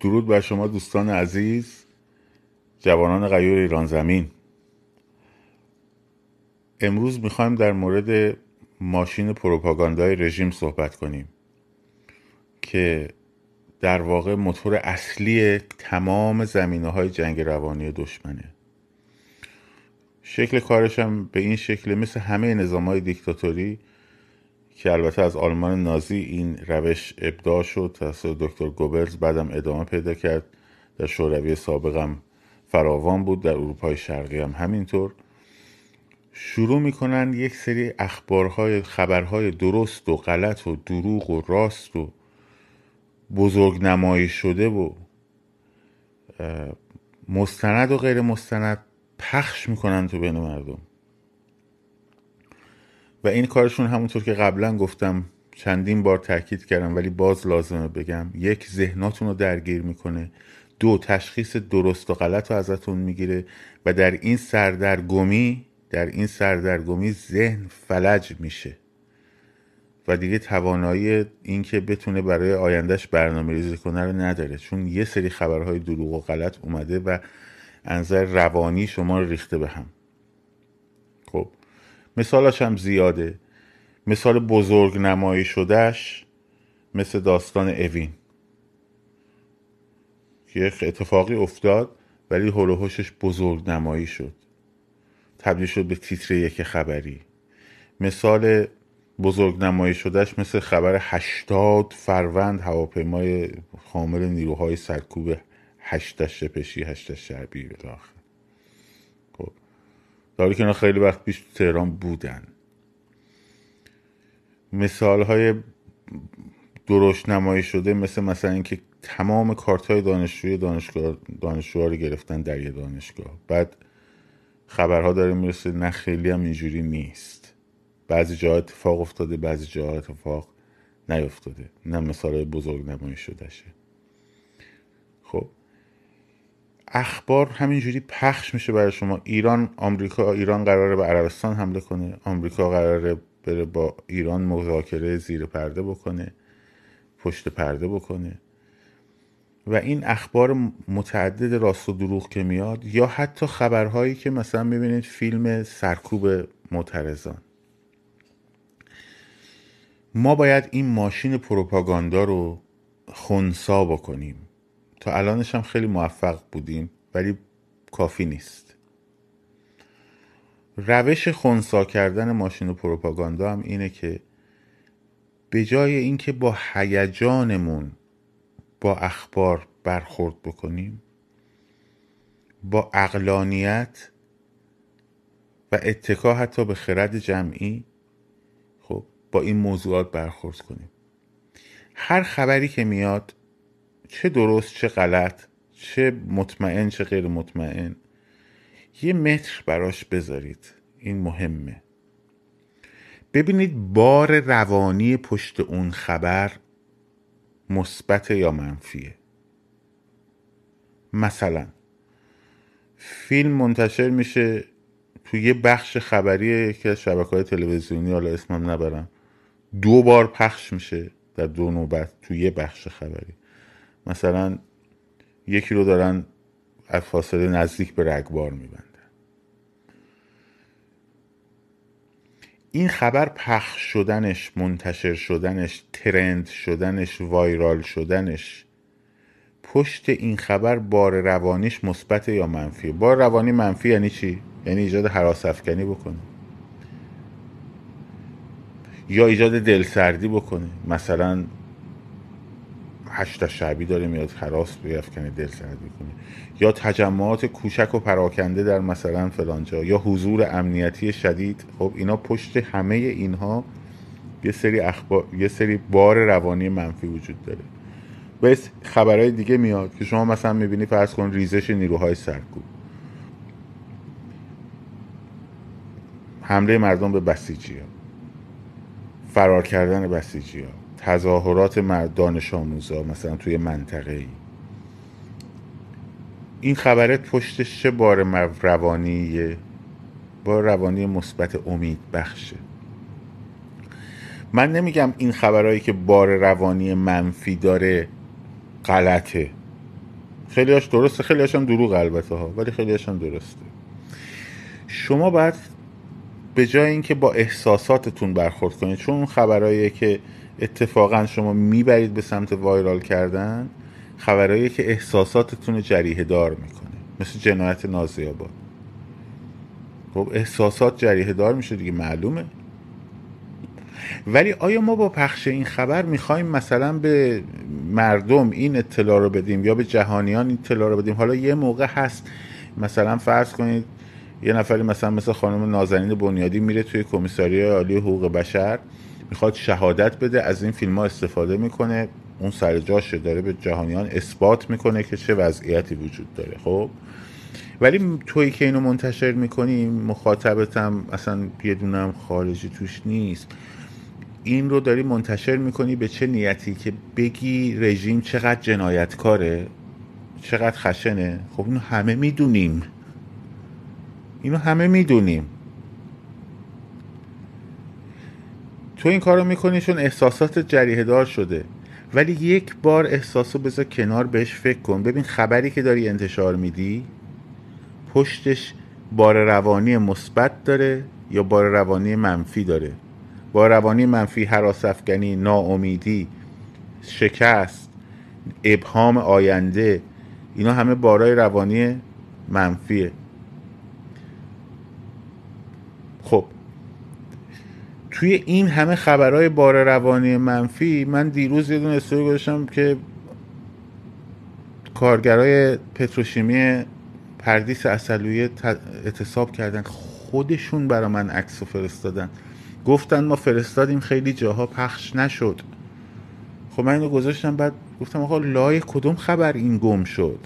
درود بر شما دوستان عزیز جوانان غیور ایران زمین. امروز می‌خوایم در مورد ماشین پروپاگاندای رژیم صحبت کنیم که در واقع موتور اصلی تمام زمینه های جنگ روانی دشمنه. شکل کارش هم به این شکل مثل همه نظام های دیکتاتوری که البته از آلمان نازی این روش ابداع شد توسط دکتر گوبلز بعدم ادامه پیدا کرد. در شوروی سابقم فراوان بود در اروپای شرقی هم همینطور. شروع می‌کنن یک سری اخبارهای خبرهای درست و غلط و دروغ و راست و بزرگ نمایی شده و مستند و غیر مستند پخش می‌کنن تو بین مردم. و این کارشون همونطور که قبلا گفتم چندین بار تاکید کردم ولی باز لازمه بگم یک ذهناتون رو درگیر می‌کنه. دو تشخیص درست و غلط رو ازتون می‌گیره و در این سردرگمی در این سردرگمی ذهن فلج میشه. و دیگه توانایی اینکه بتونه برای آیندهش برنامه ریزی کنه رو نداره. چون یه سری خبرهای دروغ و غلط اومده و انظر روانی شما رو ریخته به هم. خب. مثالش هم زیاده. مثال بزرگ نمایی شدهش مثل داستان اوین. که اتفاقی افتاد ولی هلوهوشش بزرگ نمایی شد. تبدیل شد به تیتر یک خبری. مثال بزرگ نمایی شدهش مثل خبر هشتاد فروند هواپیمای حامل نیروهای سرکوب هشتش شپشی هشتش شربی به داری که خیلی وقت پیش تو تهران بودن. مثال های درشت نمایی شده مثل مثلا اینکه تمام کارت های دانشجوی دانشگاه دانشجوها رو گرفتن در یه دانشگاه. بعد خبرها داره می‌رسه نه خیلی هم اینجوری نیست. بعضی جاها اتفاق افتاده بعضی جاها اتفاق نیفتاده. نه مثال بزرگ نمایی شدهشه خب اخبار همینجوری پخش میشه برای شما. ایران آمریکا ایران قراره به عربستان حمله کنه. آمریکا قراره بره با ایران مذاکره زیر پرده بکنه پشت پرده بکنه. و این اخبار متعدد راست و دروغ که میاد یا حتی خبرهایی که مثلا می‌بینید فیلم سرکوب معترضان. ما باید این ماشین پروپاگاندا رو خونسا بکنیم. تا الانش هم خیلی موفق بودیم ولی کافی نیست. روش خونسا کردن ماشین پروپاگاندا هم اینه که به جای اینکه با هیجانمون با اخبار برخورد بکنیم با اقلانیت و اتکا حتی به خرد جمعی خب با این موضوعات برخورد کنیم. هر خبری که میاد چه درست چه غلط چه مطمئن چه غیر مطمئن. یه متر براش بذارید. این مهمه. ببینید بار روانی پشت اون خبر مثبت یا منفیه. مثلا فیلم منتشر میشه تو یه بخش خبری یکی از شبکه تلویزیونی حالا اسمم نبرم دو بار پخش میشه در دو نوبت تو یه بخش خبری. مثلا یکی رو دارن از فاصله نزدیک به رگبار میبندن. این خبر پخش شدنش منتشر شدنش ترند شدنش وایرال شدنش پشت این خبر بار روانیش مثبت یا منفی بار روانی منفی یعنی چی؟ یعنی ایجاد حراس افکنی بکنه. یا ایجاد دلسردی بکنه. مثلا هشت شعبی داره میاد حراس بیافکنه دل سردی کنه یا تجمعات کوچک و پراکنده در مثلا فلانجا یا حضور امنیتی شدید. خب اینا پشت همه اینها یه سری اخبار یه سری بار روانی منفی وجود داره. بس خبرهای دیگه میاد که شما مثلا می‌بینی فرض کن ریزش نیروهای سرکوب. حمله مردم به بسیجی ها فرار کردن بسیجی ها تظاهرات دانش آموزا مثلا توی منطقه ای این خبره پشتش چه بار روانیه؟ بار روانی مثبت امید بخشه. من نمیگم این خبرهایی که بار روانی منفی داره غلطه. خیلیاش درسته خیلیاش هم دروغ البته ها ولی خیلیاش هم درسته. شما باید به جای اینکه با احساساتتون برخورد کنید چون اون خبرهایی که اتفاقا شما می‌برید به سمت وایرال کردن خبرهایی که احساساتتون رو جریه دار می‌کنه. مثل جنایت نازی آباد خب احساسات جریه دار میشه دیگه معلومه. ولی آیا ما با پخش این خبر می‌خوایم مثلا به مردم این اطلاع رو بدیم یا به جهانیان این اطلاع رو بدیم؟ حالا یه موقع هست. مثلا فرض کنید یه نفری مثلا مثل خانم نازنین بنیادی میره توی کمیساری عالی حقوق بشر. می‌خواد شهادت بده از این فیلم ها استفاده می‌کنه. اون سر جاشه داره به جهانیان اثبات می‌کنه که چه وضعیتی وجود داره خب؟ ولی توی که اینو منتشر می‌کنی مخاطبتم اصلا یه دونم خارجی توش نیست. این رو داری منتشر می‌کنی به چه نیتی که بگی رژیم چقدر جنایتکاره چقدر خشنه؟ خب اینو همه می‌دونیم. اینو همه می‌دونیم. تو این کارو می‌کنی چون احساسات جریه دار شده. ولی یک بار احساسو بذار کنار بهش فکر کن. ببین خبری که داری انتشار میدی پشتش بار روانی مثبت داره یا بار روانی منفی داره؟ بار روانی منفی حراس افکنی ناامیدی شکست ابهام آینده اینا همه بارای روانی منفیه خب توی این همه خبرهای بار روانی منفی من دیروز یه دونه استوری گذاشتم که کارگرای پتروشیمی پردیس اصلویه اعتصاب کردن. خودشون برا من عکس فرستادن. گفتن ما فرستادیم خیلی جاها پخش نشد. خب من اینو گذاشتم بعد گفتم آقا لای کدوم خبر این گم شد؟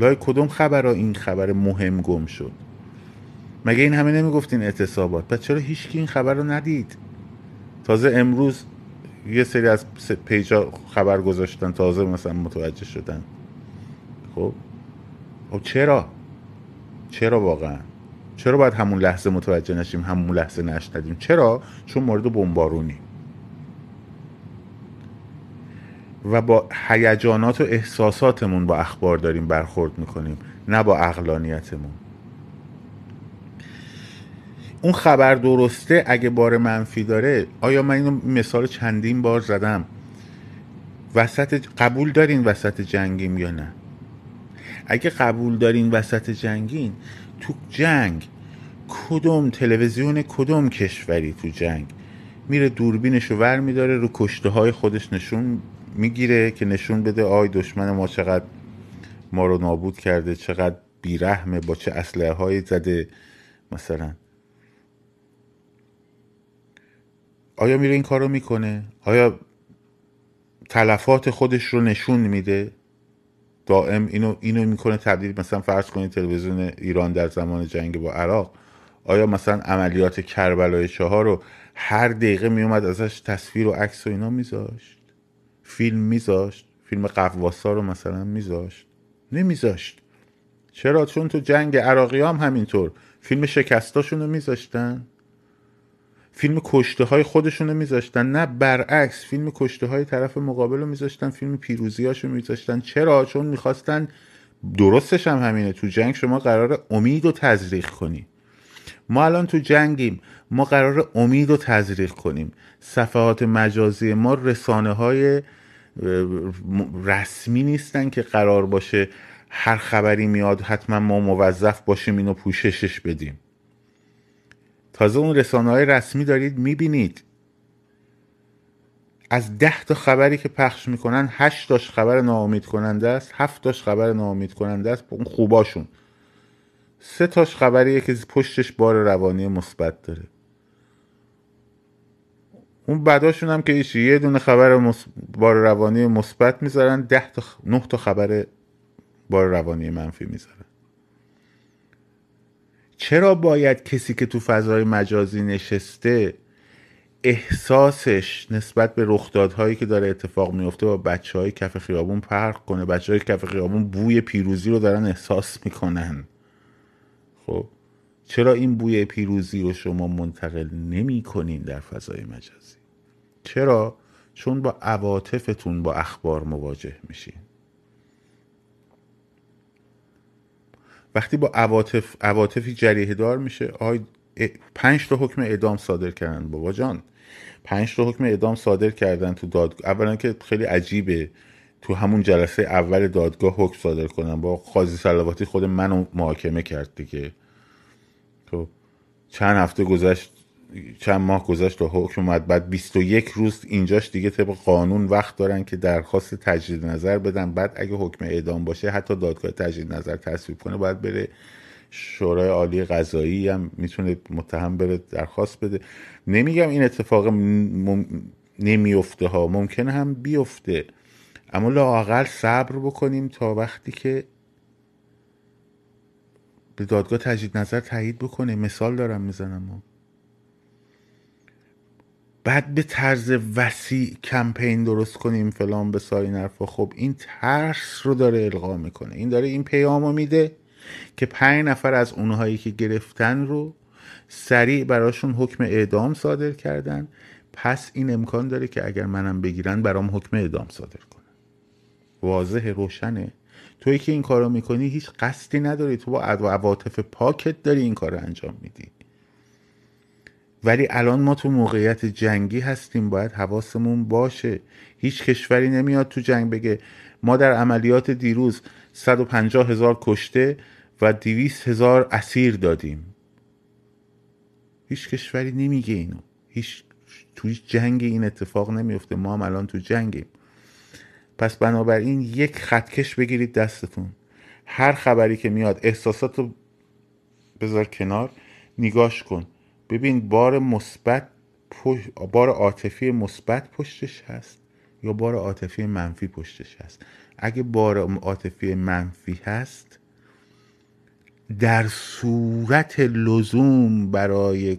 لای کدوم خبر این خبر مهم گم شد؟ مگه این همه نمی‌گفتین اعتصابات؟ پس چرا هیچکی این خبر رو ندید؟ تازه امروز یه سری از پیجا خبر گذاشتن تازه مثلا متوجه شدن. خب؟ خب چرا؟ چرا واقعا؟ چرا باید همون لحظه متوجه نشیم همون لحظه نشنیدیم چرا؟ چون مورد بمبارونی. و با هیجانات و احساساتمون با اخبار داریم برخورد می‌کنیم نه با اقلانیتمون اون خبر درسته اگه بار منفی داره آیا من اینو مثال چندین بار زدم؟ وسط قبول دارین وسط جنگیم یا نه؟ اگه قبول دارین وسط جنگین تو جنگ کدوم تلویزیون کدوم کشوری تو جنگ؟ میره دوربینش رو ور میداره رو کشته های خودش نشون می‌گیره که نشون بده آی دشمن ما چقدر ما رو نابود کرده چقدر بیرحمه با چه اسلحه های زده. مثلا آیا میره این کار رو می‌کنه؟ آیا تلفات خودش رو نشون میده؟ دائم اینو اینو می‌کنه تبدیل مثلا فرض کنید تلویزیون ایران در زمان جنگ با عراق. آیا مثلا عملیات کربلای چهار رو هر دقیقه میومد ازش تصویر و عکس و اینا میذاشت؟ فیلم میذاشت؟ فیلم قواسا رو مثلا میذاشت؟ نمیذاشت. چرا؟ چون تو جنگ عراقی هم همینطور. فیلم شکستاشون رو میذاشتن. فیلم کشته های خودشون رو میذاشتن. نه برعکس فیلم کشته های طرف مقابل رو میذاشتن فیلم پیروزی هاشون میذاشتن. چرا؟ چون می‌خواستن درستش هم همینه. تو جنگ شما قرار امید و تزریق کنی. ما الان تو جنگیم. ما قرار امید و تزریق کنیم. صفحات مجازی ما رسانه های رسمی نیستن که قرار باشه هر خبری میاد حتما ما موظف باشیم اینو پوششش بدیم. تازه اون رسانه های رسمی دارید می‌بینید. از ده تا خبری که پخش می‌کنن هشت تاش خبر ناامید کننده است هفت تاش خبر ناامید کننده است اون خوباشون. سه تاش خبریه که پشتش بار روانی مثبت داره. اون بعداشون هم که ایشی یه دونه خبر بار روانی مثبت می‌ذارن ده تا نه تا خبر بار روانی منفی می‌ذارن. چرا باید کسی که تو فضای مجازی نشسته احساسش نسبت به رخدادهایی که داره اتفاق میفته با بچه های کف خیابون فرق کنه؟ بچه های کف خیابون بوی پیروزی رو دارن احساس می‌کنن. خب چرا این بوی پیروزی رو شما منتقل نمی کنین در فضای مجازی؟ چرا؟ چون با عواطفتون با اخبار مواجه میشین. وقتی با عواطف عواطفی جریه دار میشه آی پنج تا حکم اعدام صادر کردن بابا جان. پنج تا حکم اعدام صادر کردن تو دادگاه. اولا که خیلی عجیبه تو همون جلسه اول دادگاه حکم صادر کنن. با قاضی سلواتی خود منو محاکمه کرد دیگه. تو چند هفته گذشت چند ماه گذشت تا حکم اومد. بعد 21 روز اینجاش دیگه طبق قانون وقت دارن که درخواست تجدید نظر بدن. بعد اگه حکم اعدام باشه حتی دادگاه تجدید نظر تصویب کنه باید بره شورای عالی قضایی هم می‌تونه متهم بره درخواست بده. نمیگم این اتفاق مم... نمیفته ها. ممکنه هم بیفته. اما لاقل صبر بکنیم تا وقتی که به دادگاه تجدید نظر تایید بکنه. مثال دارم می‌زنم. بعد به طرز وسیع کمپین درست کنیم فلان به این حرفا خب این ترس رو داره القا می‌کنه. این داره این پیامو میده که پنج نفر از اونهایی که گرفتن رو سریع براشون حکم اعدام صادر کردن. پس این امکان داره که اگر منم بگیرن برام حکم اعدام صادر کنن. واضح روشنه. توی که این کارو می‌کنی هیچ قصدی نداری. تو با عواطف پاکت داری این کار انجام میدی. ولی الان ما تو موقعیت جنگی هستیم باید حواسمون باشه. هیچ کشوری نمیاد تو جنگ بگه ما در عملیات دیروز 150 هزار کشته و 200 هزار اسیر دادیم. هیچ کشوری نمیگه اینو. هیچ توی جنگ این اتفاق نمیفته. ما هم الان تو جنگیم. پس بنابراین یک خطکش بگیرید دستتون. هر خبری که میاد احساسات رو بذار کنار. نگاش کن. ببین بار مثبت بار عاطفی مثبت پشتش هست یا بار عاطفی منفی پشتش هست. اگه بار عاطفی منفی هست در صورت لزوم برای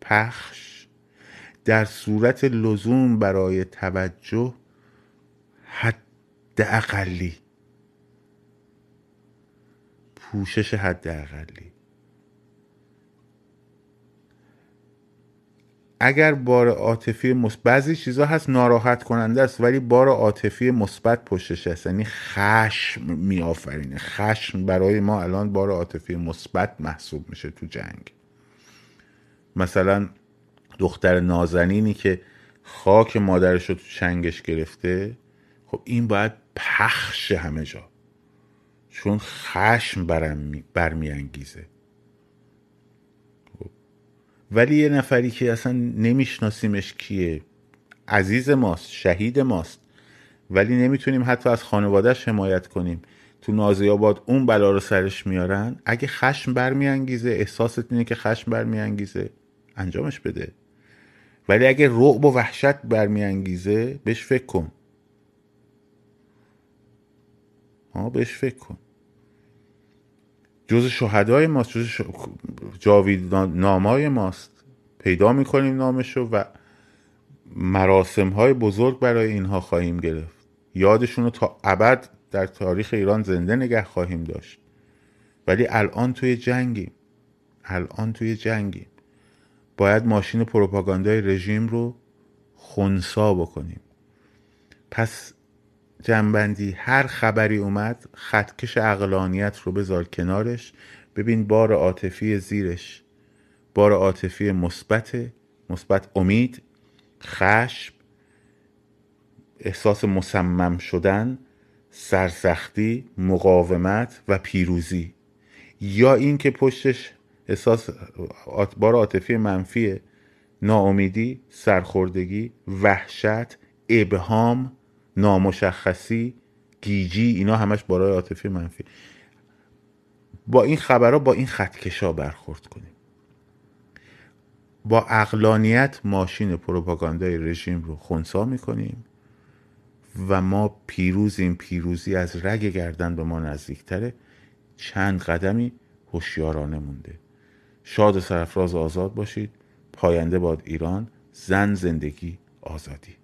پخش در صورت لزوم برای توجه حد اقلی پوشش حد اقلی اگر بار عاطفی مثبت بعضی چیزها هست ناراحت کننده است ولی بار عاطفی مثبت پشتش هست. یعنی خشم میآفرینه. خشم برای ما الان بار عاطفی مثبت محسوب میشه تو جنگ. مثلا دختر نازنینی که خاک مادرش رو تو چنگش گرفته خب این باید پخش همه جا. چون خشم برمیانگیزه. ولی یه نفری که اصلا نمیشناسیمش کیه عزیز ماست شهید ماست ولی نمی‌تونیم حتی از خانوادهش حمایت کنیم. تو نازی آباد اون بلا رو سرش میارن. اگه خشم برمیانگیزه احساست اینه که خشم برمیانگیزه انجامش بده. ولی اگه رعب و وحشت برمیانگیزه بهش فکر کن. ها بهش فکر کن. جز شهدای ماست جز ش... جاوید نامای ماست. پیدا می‌کنیم نامشو و مراسم های بزرگ برای اینها خواهیم گرفت. یادشون رو تا ابد در تاریخ ایران زنده نگه خواهیم داشت. ولی الان توی جنگیم. الان توی جنگیم. باید ماشین پروپاگاندای رژیم رو خونسا بکنیم. پس جنبندی هر خبری اومد خطکش اقلانیت رو بذار کنارش. ببین بار عاطفی زیرش. بار عاطفی مثبت مثبت امید خشم احساس مصمم شدن سرسختی مقاومت و پیروزی. یا اینکه پشتش احساس بار عاطفی منفی ناامیدی سرخوردگی وحشت ابهام نامشخصی گیجی اینا همش برای عاطفی منفی. با این خبرها با این خطکشا برخورد کنیم. با اقلانیت ماشین پروپاگاندای رژیم رو خونسا می‌کنیم و ما پیروزیم پیروزی از رگ گردن به ما نزدیکتره. چند قدمی هوشیارانه مونده. شاد و سرفراز آزاد باشید. پاینده باد ایران. زن زندگی آزادی.